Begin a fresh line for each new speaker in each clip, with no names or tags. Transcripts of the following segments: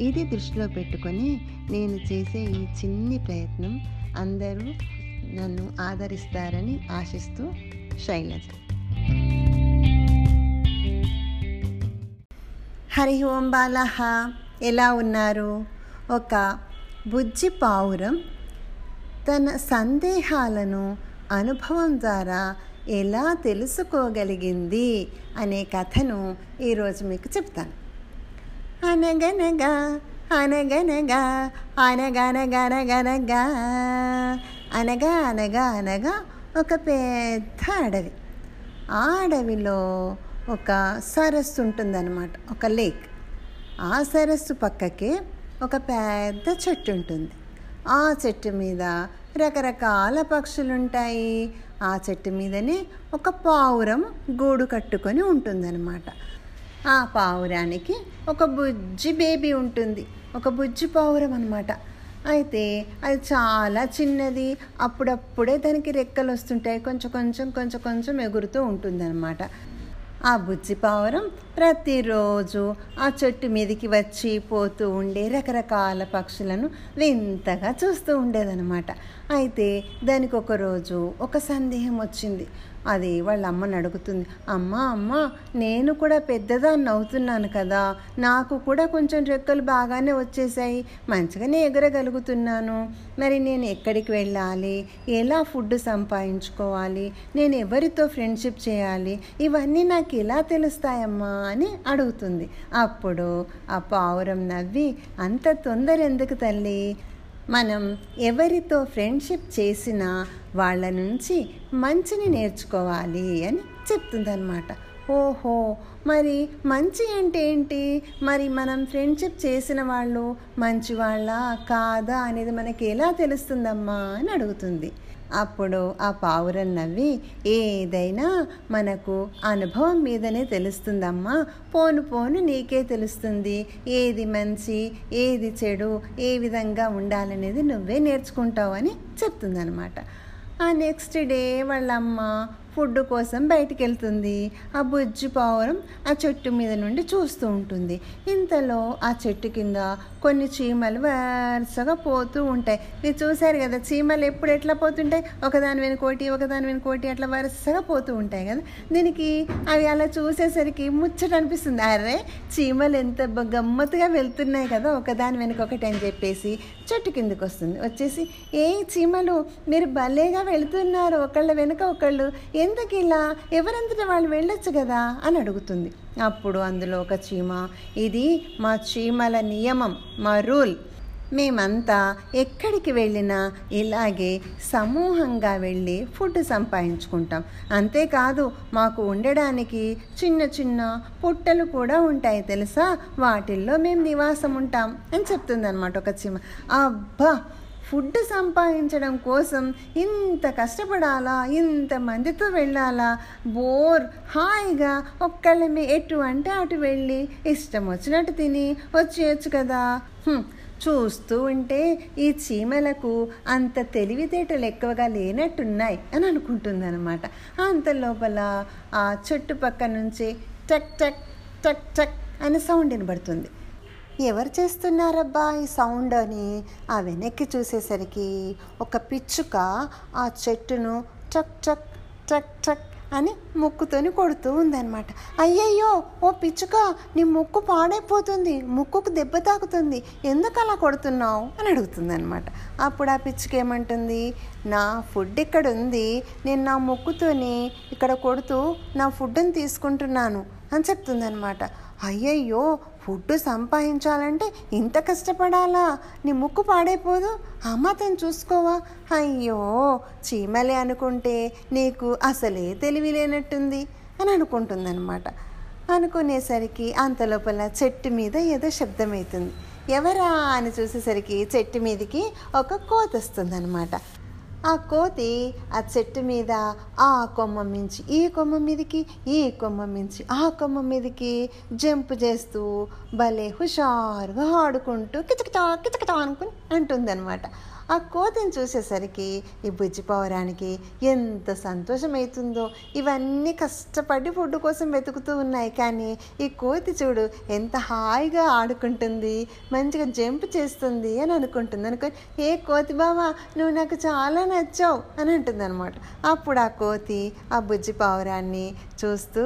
ఇది దృష్టిలో పెట్టుకొని నేను చేసే ఈ చిన్ని ప్రయత్నం అందరూ నన్ను ఆదరిస్తారని ఆశిస్తూ శైలజ. హరి ఓం బాలహ ఎలా ఉన్నారు? ఒక బుజ్జి పావురం తన సందేహాలను అనుభవం ద్వారా ఎలా తెలుసుకోగలిగింది అనే కథను ఈరోజు మీకు చెప్తాను. అనగనగా అనగనగా అనగనగనగనగా. అనగా అనగా అనగా ఒక పెద్ద అడవి. ఆ అడవిలో ఒక సరస్సు ఉంటుందన్నమాట ఒక లేక్. ఆ సరస్సు పక్కకే ఒక పెద్ద చెట్టు ఉంటుంది. ఆ చెట్టు మీద రకరకాల పక్షులు ఉంటాయి ఆ చెట్టు మీదనే ఒక పావురం గూడు కట్టుకొని ఉంటుందన్నమాట. ఆ పావురానికి ఒక బుజ్జి బేబీ ఉంటుంది. ఒక బుజ్జి పావురం అనమాట అయితే అది చాలా చిన్నది. అప్పుడప్పుడే దానికి రెక్కలు వస్తుంటాయి. కొంచెం కొంచెం కొంచెం కొంచెం ఎగురుతూ ఉంటుందన్నమాట. ఆ బుజ్జి పావురం ప్రతిరోజు ఆ చెట్టు మీదకి వచ్చి పోతూ ఉండే రకరకాల పక్షులను వింతగా చూస్తూ ఉండేదన్నమాట. అయితే దానికి ఒకరోజు ఒక సందేహం వచ్చింది. అది వాళ్ళ అమ్మని అడుగుతుంది అమ్మ అమ్మ నేను కూడా పెద్దదాన్ని అవుతున్నాను కదా నాకు కూడా కొంచెం రెక్కలు బాగానే వచ్చేసాయి మంచిగానే ఎగరగలుగుతున్నాను. మరి నేను ఎక్కడికి వెళ్ళాలి? ఎలా ఫుడ్ సంపాదించుకోవాలి? నేను ఎవరితో ఫ్రెండ్షిప్ చేయాలి? ఇవన్నీ నాకు ఎలా తెలుస్తాయమ్మా? అని అడుగుతుంది. అప్పుడు ఆ పావురం నవ్వి అంత తొందర ఎందుకు తల్లి? మనం ఎవరితో ఫ్రెండ్షిప్ చేసినా వాళ్ళ నుంచి మంచిని నేర్చుకోవాలి అని చెప్తుందనమాట ఓహో మరి మంచి అంటే ఏంటి? మరి మనం ఫ్రెండ్షిప్ చేసిన వాళ్ళు మంచి వాళ్ళ కాదా అనేది మనకి ఎలా తెలుస్తుందమ్మా అని అడుగుతుంది. అప్పుడు ఆ పావురం నవ్వి ఏదైనా మనకు అనుభవం మీదనే తెలుస్తుందమ్మా. పోను పోను నీకే తెలుస్తుంది. ఏది మంచి ఏది చెడు ఏ విధంగా ఉండాలనేది నువ్వే నేర్చుకుంటావు అని చెప్తుందనమాట ఆ నెక్స్ట్ డే వాళ్ళమ్మ ఫుడ్ కోసం బయటికి వెళ్తుంది ఆ బుజ్జి పావురం ఆ చెట్టు మీద నుండి చూస్తూ ఉంటుంది. ఇంతలో ఆ చెట్టు కింద కొన్ని చీమలు వరుసగా పోతూ ఉంటాయి. మీరు చూశారు కదా చీమలు ఎప్పుడు ఎట్లా పోతుంటాయి? ఒకదాని వెనుకోటి ఒకదాని వెనుకోటి అట్లా వరుసగా పోతూ ఉంటాయి కదా. దీనికి అవి అలా చూసేసరికి ముచ్చట అనిపిస్తుంది. అరే చీమలు ఎంత గమ్మత్తుగా వెళ్తున్నాయి కదా ఒకదాని వెనుకొకటి అని చెప్పేసి చెట్టు కిందకి వస్తుంది. వచ్చేసి ఏ చీమలు మీరు భలేగా వెళుతున్నారు. ఒకళ్ళ వెనుక ఒకళ్ళు ఎందుకు ఇలా ఎవరంతటా వాళ్ళు వెళ్ళొచ్చు కదా? అని అడుగుతుంది. అప్పుడు అందులో ఒక చీమ. ఇది మా చీమల నియమం మా రూల్. మేమంతా ఎక్కడికి వెళ్ళినా ఇలాగే సమూహంగా వెళ్ళి ఫుడ్ సంపాదించుకుంటాం. అంతేకాదు మాకు ఉండడానికి చిన్న చిన్న పుట్టలు కూడా ఉంటాయి తెలుసా? వాటిల్లో మేము నివాసం ఉంటాం అని చెప్తుందన్నమాట ఒక చీమ. అబ్బా! ఫుడ్ సంపాదించడం కోసం ఇంత కష్టపడాలా? ఇంత మందితో వెళ్ళాలా? బోర్ హాయిగా ఒక్కళ్ళమే ఎటు అంటే అటు వెళ్ళి ఇష్టం వచ్చినట్టు తిని వచ్చేయచ్చు కదా. చూస్తూ ఉంటే ఈ చీమలకు అంత తెలివితేటలు ఎక్కువగా లేనట్టున్నాయి అని అనుకుంటుంది అనమాట అంత లోపల ఆ చుట్టుపక్క నుంచి టక్ టక్ టక్ టక్ అని సౌండ్ వినబడుతుంది. ఎవరు చేస్తున్నారబ్బా ఈ సౌండ్ అని? ఆ వెనక్కి చూసేసరికి ఒక పిచ్చుక ఆ చెట్టును టక్ టక్ టక్ టక్ అని ముక్కుతోని కొడుతూ ఉందన్నమాట. అయ్యయ్యో ఓ పిచ్చుక నీ ముక్కు పాడైపోతుంది ముక్కుకు దెబ్బ తాకుతుంది ఎందుకు అలా కొడుతున్నావు అని అడుగుతుంది అనమాట అప్పుడు ఆ పిచ్చుక ఏమంటుంది? నా ఫుడ్ ఇక్కడ ఉంది నేను నా ముక్కుతోని ఇక్కడ కొడుతూ నా ఫుడ్ని తీసుకుంటున్నాను అని చెప్తుందనమాట అయ్యయ్యో ఫుడ్ సంపాదించాలంటే ఇంత కష్టపడాలా? నీ ముక్కు పాడైపోదు? అమ్మతను చూసుకోవా? అయ్యో చీమలే అనుకుంటే నీకు అసలే తెలివి లేనట్టుంది అని అనుకుంటుందన్నమాట. అనుకునేసరికి అంత లోపల చెట్టు మీద ఏదో శబ్దమవుతుంది. ఎవరా అని చూసేసరికి చెట్టు మీదకి ఒక కోత వస్తుందన్నమాట ఆ కోతి ఆ చెట్టు మీద ఆ కొమ్మ మించి ఈ కొమ్మ మీదకి ఈ కొమ్మ మించి ఆ కొమ్మ మీదకి జంప్ చేస్తూ భలే హుషారుగా ఆడుకుంటూ కిచకిటా కిచకిటా అనుకుని అంటుందన్నమాట. ఆ కోతిని చూసేసరికి ఈ బుజ్జి పావురానికి ఎంత సంతోషమవుతుందో ఇవన్నీ కష్టపడి ఫుడ్ కోసం వెతుకుతూ ఉన్నాయి. కానీ ఈ కోతి చూడు ఎంత హాయిగా ఆడుకుంటుంది. మంచిగా జంప్ చేస్తుంది అని అనుకుంటుంది. అనుకొని ఏ కోతి బావా నువ్వు నాకు చాలా నచ్చావు అని అంటుంది అనమాట అప్పుడు ఆ కోతి ఆ బుజ్జి పావురాన్ని చూస్తూ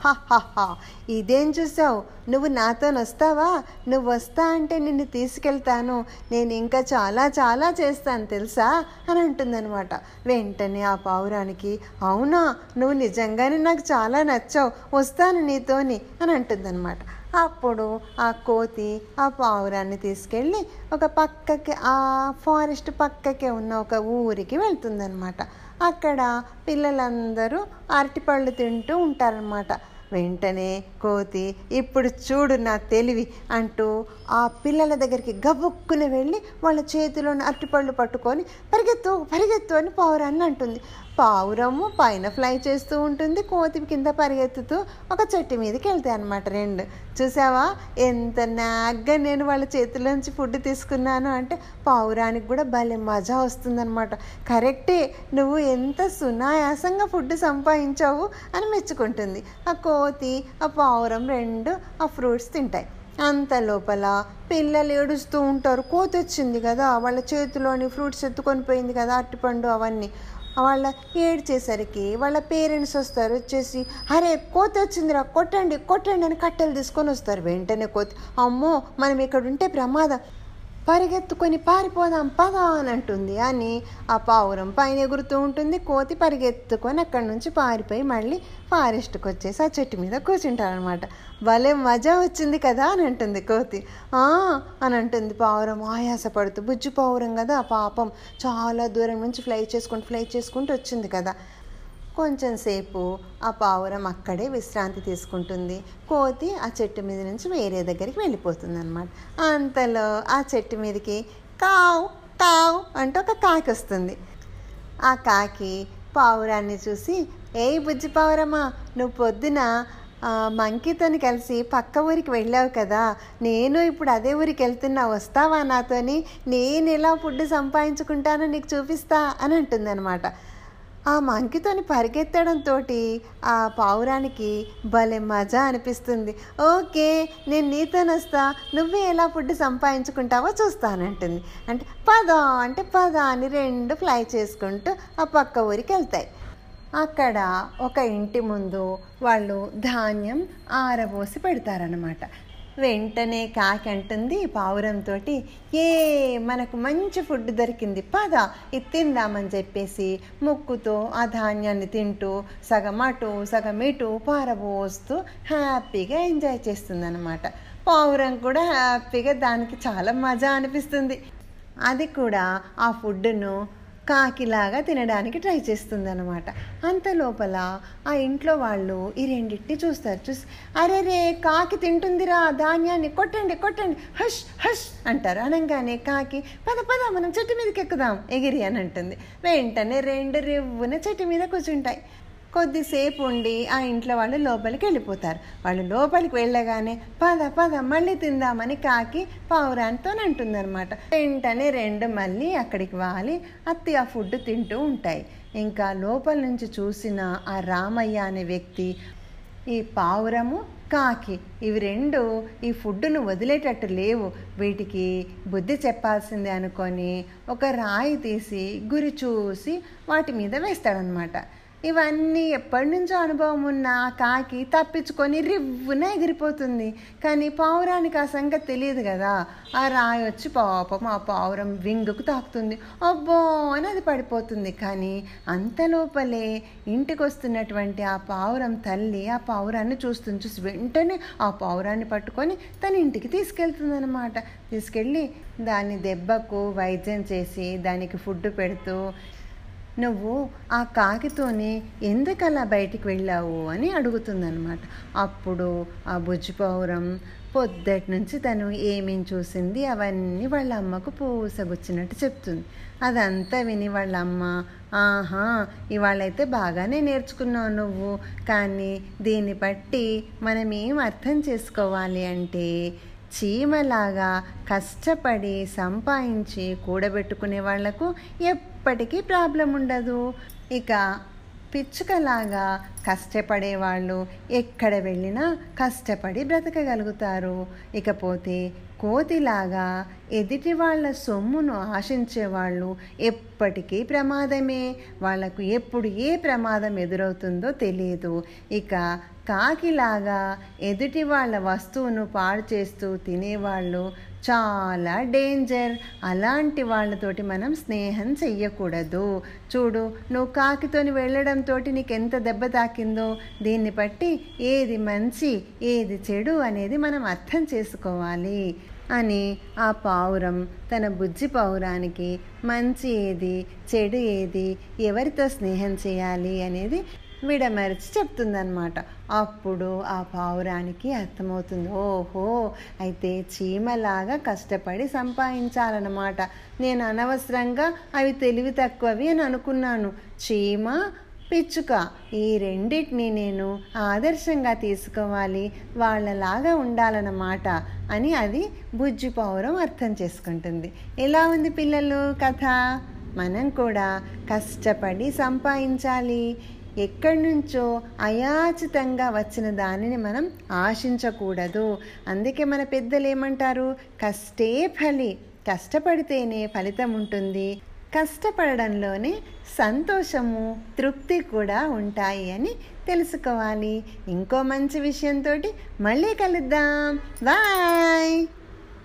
హా ఇదేం చూసావు? నువ్వు నాతో వస్తావా నువ్వు వస్తా అంటే నిన్ను తీసుకెళ్తాను. నేను ఇంకా చాలా చాలా చేస్తాను తెలుసా? అని అంటుందనమాట వెంటనే ఆ పావురానికి అవునా? నువ్వు నిజంగానే నాకు చాలా నచ్చావు. వస్తాను నీతోని అని అంటుందన్నమాట. అప్పుడు ఆ కోతి ఆ పావురాన్ని తీసుకెళ్ళి ఒక పక్కకి ఆ ఫారెస్ట్ పక్కకే ఉన్న ఒక ఊరికి వెళ్తుందనమాట అక్కడ పిల్లలందరూ అరటిపళ్ళు తింటూ ఉంటారనమాట వెంటనే కోతి ఇప్పుడు చూడు నా తెలివి అంటూ ఆ పిల్లల దగ్గరికి గబుక్కున వెళ్ళి వాళ్ళ చేతిలోని అరటిపళ్ళు పట్టుకొని పరిగెత్తు పరిగెత్తు అని పావురాన్ని అంటుంది. పావురము పైన ఫ్లై చేస్తూ ఉంటుంది కోతి కింద పరిగెత్తుతూ ఒక చెట్టు మీదకి వెళ్తాయి అనమాట రెండు. చూసావా? ఎంత నాగ్గా నేను వాళ్ళ చేతిలోంచి ఫుడ్ తీసుకున్నాను అంటే పావురానికి కూడా భలే మజా వస్తుందనమాట కరెక్టే నువ్వు ఎంత సునాయాసంగా ఫుడ్ సంపాదించావు అని మెచ్చుకుంటుంది. ఆ కోతి ఆ పావురం రెండు ఆ ఫ్రూట్స్ తింటాయి. అంత లోపల పిల్లలు ఏడుస్తూ ఉంటారు. కోత వచ్చింది కదా వాళ్ళ చేతిలోని ఫ్రూట్స్ ఎత్తుకొని పోయింది కదా అరటిపండు అవన్నీ. వాళ్ళ ఏడ్చేసరికి వాళ్ళ పేరెంట్స్ వస్తారు వచ్చేసి అరే కోత వచ్చిందిరా కొట్టండి కొట్టండి అని కట్టెలు తీసుకొని వస్తారు. వెంటనే కోతి అమ్మో మనం ఇక్కడ ఉంటే ప్రమాదం. పరిగెత్తుకొని పారిపోదాం పదా అని అంటుంది అని ఆ పావురం పైన ఎగురుతూ ఉంటుంది. కోతి పరిగెత్తుకొని అక్కడి నుంచి పారిపోయి మళ్ళీ ఫారెస్ట్కి వచ్చేసి ఆ చెట్టు మీద కూర్చుంటారనమాట భలే మజా వచ్చింది కదా అని అంటుంది కోతి. అని అంటుంది పావురం ఆయాసపడుతూ. బుజ్జి పావురం కదా పాపం. చాలా దూరం నుంచి ఫ్లై చేసుకుంటూ ఫ్లై చేసుకుంటూ వచ్చింది కదా. కొంచెం సేపు ఆ పావురం అక్కడే విశ్రాంతి తీసుకుంటుంది. కోతి ఆ చెట్టు మీద నుంచి వేరే దగ్గరికి వెళ్ళిపోతుంది అనమాట అంతలో ఆ చెట్టు మీదకి కావ్ కావ్ అంటూ ఒక కాకి వస్తుంది. ఆ కాకి పావురాన్ని చూసి ఏ బుజ్జి పావురమ్మా నువ్వు పొద్దున మంకీతోని కలిసి పక్క ఊరికి వెళ్ళావు కదా. నేను ఇప్పుడు అదే ఊరికి వెళ్తున్నా వస్తావా నాతోని? నేను ఎలా ఫుడ్ సంపాదించుకుంటానో నీకు చూపిస్తా అని అంటుంది అనమాట ఆ మంకితోని పరిగెత్తడంతో ఆ పావురానికి భలే మజా అనిపిస్తుంది. ఓకే నేను నీతోనొస్తా నువ్వే ఎలా ఫుడ్ సంపాదించుకుంటావో చూస్తానంటుంది. అంటే పద అంటే పద అని రెండు ఫ్లై చేసుకుంటూ ఆ పక్క ఊరికి వెళ్తాయి. అక్కడ ఒక ఇంటి ముందు వాళ్ళు ధాన్యం ఆరబోసి పెడతారనమాట వెంటనే కాకి అంటుంది పావురంతో ఏ మనకు మంచి ఫుడ్ దొరికింది పద ఇది తిందామని చెప్పేసి ముక్కుతో ఆ ధాన్యాన్ని తింటూ సగం అటు సగం ఇటు పారబోస్తూ హ్యాపీగా ఎంజాయ్ చేస్తుందన్నమాట. పావురం కూడా హ్యాపీగా దానికి చాలా మజా అనిపిస్తుంది. అది కూడా ఆ ఫుడ్ను కాకిలాగా తినడానికి ట్రై చేస్తుందన్నమాట. అంత లోపల ఆ ఇంట్లో వాళ్ళు ఈ రెండింటిని చూస్తారు. చూసి అరే రే కాకి తింటుందిరా ధాన్యాన్ని కొట్టండి కొట్టండి హష్ హష్ అంటారు. అనగానే కాకి పద పద మనం చెట్టు మీదకి ఎక్కుదాం ఎగిరి అని అంటుంది. వెంటనే రెండు రివ్వున చెట్టు మీద కూర్చుంటాయి. కొద్దిసేపు ఉండి ఆ ఇంట్లో వాళ్ళు లోపలికి వెళ్ళిపోతారు. వాళ్ళు లోపలికి వెళ్ళగానే పద పద మళ్ళీ తిందామని కాకి పావురానితో అంటుందన్నమాట. వెంటనే రెండు మళ్ళీ అక్కడికి వాలి అత్తి ఆ ఫుడ్ తింటూ ఉంటాయి. ఇంకా లోపల నుంచి చూసిన ఆ రామయ్య అనే వ్యక్తి ఈ పావురము కాకి ఇవి రెండు ఈ ఫుడ్ను వదిలేటట్టు లేవు. వీటికి బుద్ధి చెప్పాల్సిందే అనుకొని ఒక రాయి తీసి గురి చూసి వాటి మీద వేస్తాడనమాట ఇవన్నీ ఎప్పటి నుంచో అనుభవం ఉన్న కాకి తప్పించుకొని రివ్వున ఎగిరిపోతుంది. కానీ పావురానికి ఆ సంగతి తెలియదు కదా. ఆ రాయి వచ్చి పాపం ఆ పావురం వింగుకు తాకుతుంది. అబ్బో అని అది పడిపోతుంది. కానీ అంత లోపలే ఇంటికి వస్తున్నటువంటి ఆ పావురం తల్లి ఆ పావురాన్ని చూస్తుంది. చూసి వెంటనే ఆ పావురాన్ని పట్టుకొని తన ఇంటికి తీసుకెళ్తుందనమాట తీసుకెళ్ళి దాన్ని దెబ్బకు వైద్యం చేసి దానికి ఫుడ్ పెడుతూ నువ్వు ఆ కాకితోనే ఎందుకలా బయటికి వెళ్ళావు అని అడుగుతుందనమాట అప్పుడు ఆ బుజ్జిపౌరం పొద్దటి నుంచి తను ఏమేం చూసింది అవన్నీ వాళ్ళ అమ్మకు పూసగుచ్చినట్టు చెప్తుంది. అదంతా విని వాళ్ళ అమ్మ ఆహా ఇవాళైతే బాగానే నేర్చుకున్నావు నువ్వు. కానీ దీన్ని బట్టి మనం ఏం అర్థం చేసుకోవాలి అంటే చీమలాగా కష్టపడి సంపాదించి కూడబెట్టుకునే వాళ్ళకు ఎప్పటికీ ప్రాబ్లం ఉండదు. ఇక పిచ్చుకలాగా కష్టపడేవాళ్ళు ఎక్కడ వెళ్ళినా కష్టపడి బ్రతకగలుగుతారు. ఇకపోతే కోతిలాగా ఎదుటి వాళ్ళ సొమ్మును ఆశించేవాళ్ళు ఎప్పటికీ ప్రమాదమే. వాళ్ళకు ఎప్పుడు ఏ ప్రమాదం ఎదురవుతుందో తెలియదు. ఇక కాకిలాగా ఎదుటి వాళ్ళ వస్తువును పాడు చేస్తూ తినేవాళ్ళు చాలా డేంజర్ అలాంటి వాళ్ళతోటి మనం స్నేహం చెయ్యకూడదు. చూడు నువ్వు కాకితోని వెళ్ళడంతో నీకు ఎంత దెబ్బ తాకిందో దీన్ని బట్టి ఏది మంచి ఏది చెడు అనేది మనం అర్థం చేసుకోవాలి. అని ఆ పావురం తన బుజ్జి పావురానికి మంచి ఏది చెడు ఏది ఎవరితో స్నేహం చేయాలి అనేది విడమరిచి చెప్తుందన్నమాట. అప్పుడు ఆ పావురానికి అర్థమవుతుంది ఓహో అయితే చీమలాగా కష్టపడి సంపాదించాలన్నమాట. నేను అనవసరంగా అవి తెలివి తక్కువవి అని అనుకున్నాను. చీమ పిచ్చుక ఈ రెండింటిని నేను ఆదర్శంగా తీసుకోవాలి వాళ్ళలాగా ఉండాలన్నమాట అని అది బుజ్జి పౌరం అర్థం చేసుకుంటుంది. ఎలా ఉంది పిల్లలు కథ? మనం కూడా కష్టపడి సంపాదించాలి. ఎక్కడి నుంచో అయాచితంగా వచ్చిన దానిని మనం ఆశించకూడదు. అందుకే మన పెద్దలు ఏమంటారు? కష్టే ఫలి. కష్టపడితేనే ఫలితం ఉంటుంది. కష్టపడడంలోనే సంతోషము తృప్తి కూడా ఉంటాయి అని తెలుసుకోవాలి. ఇంకో మంచి విషయంతో మళ్ళీ కలుద్దాం. బాయ్!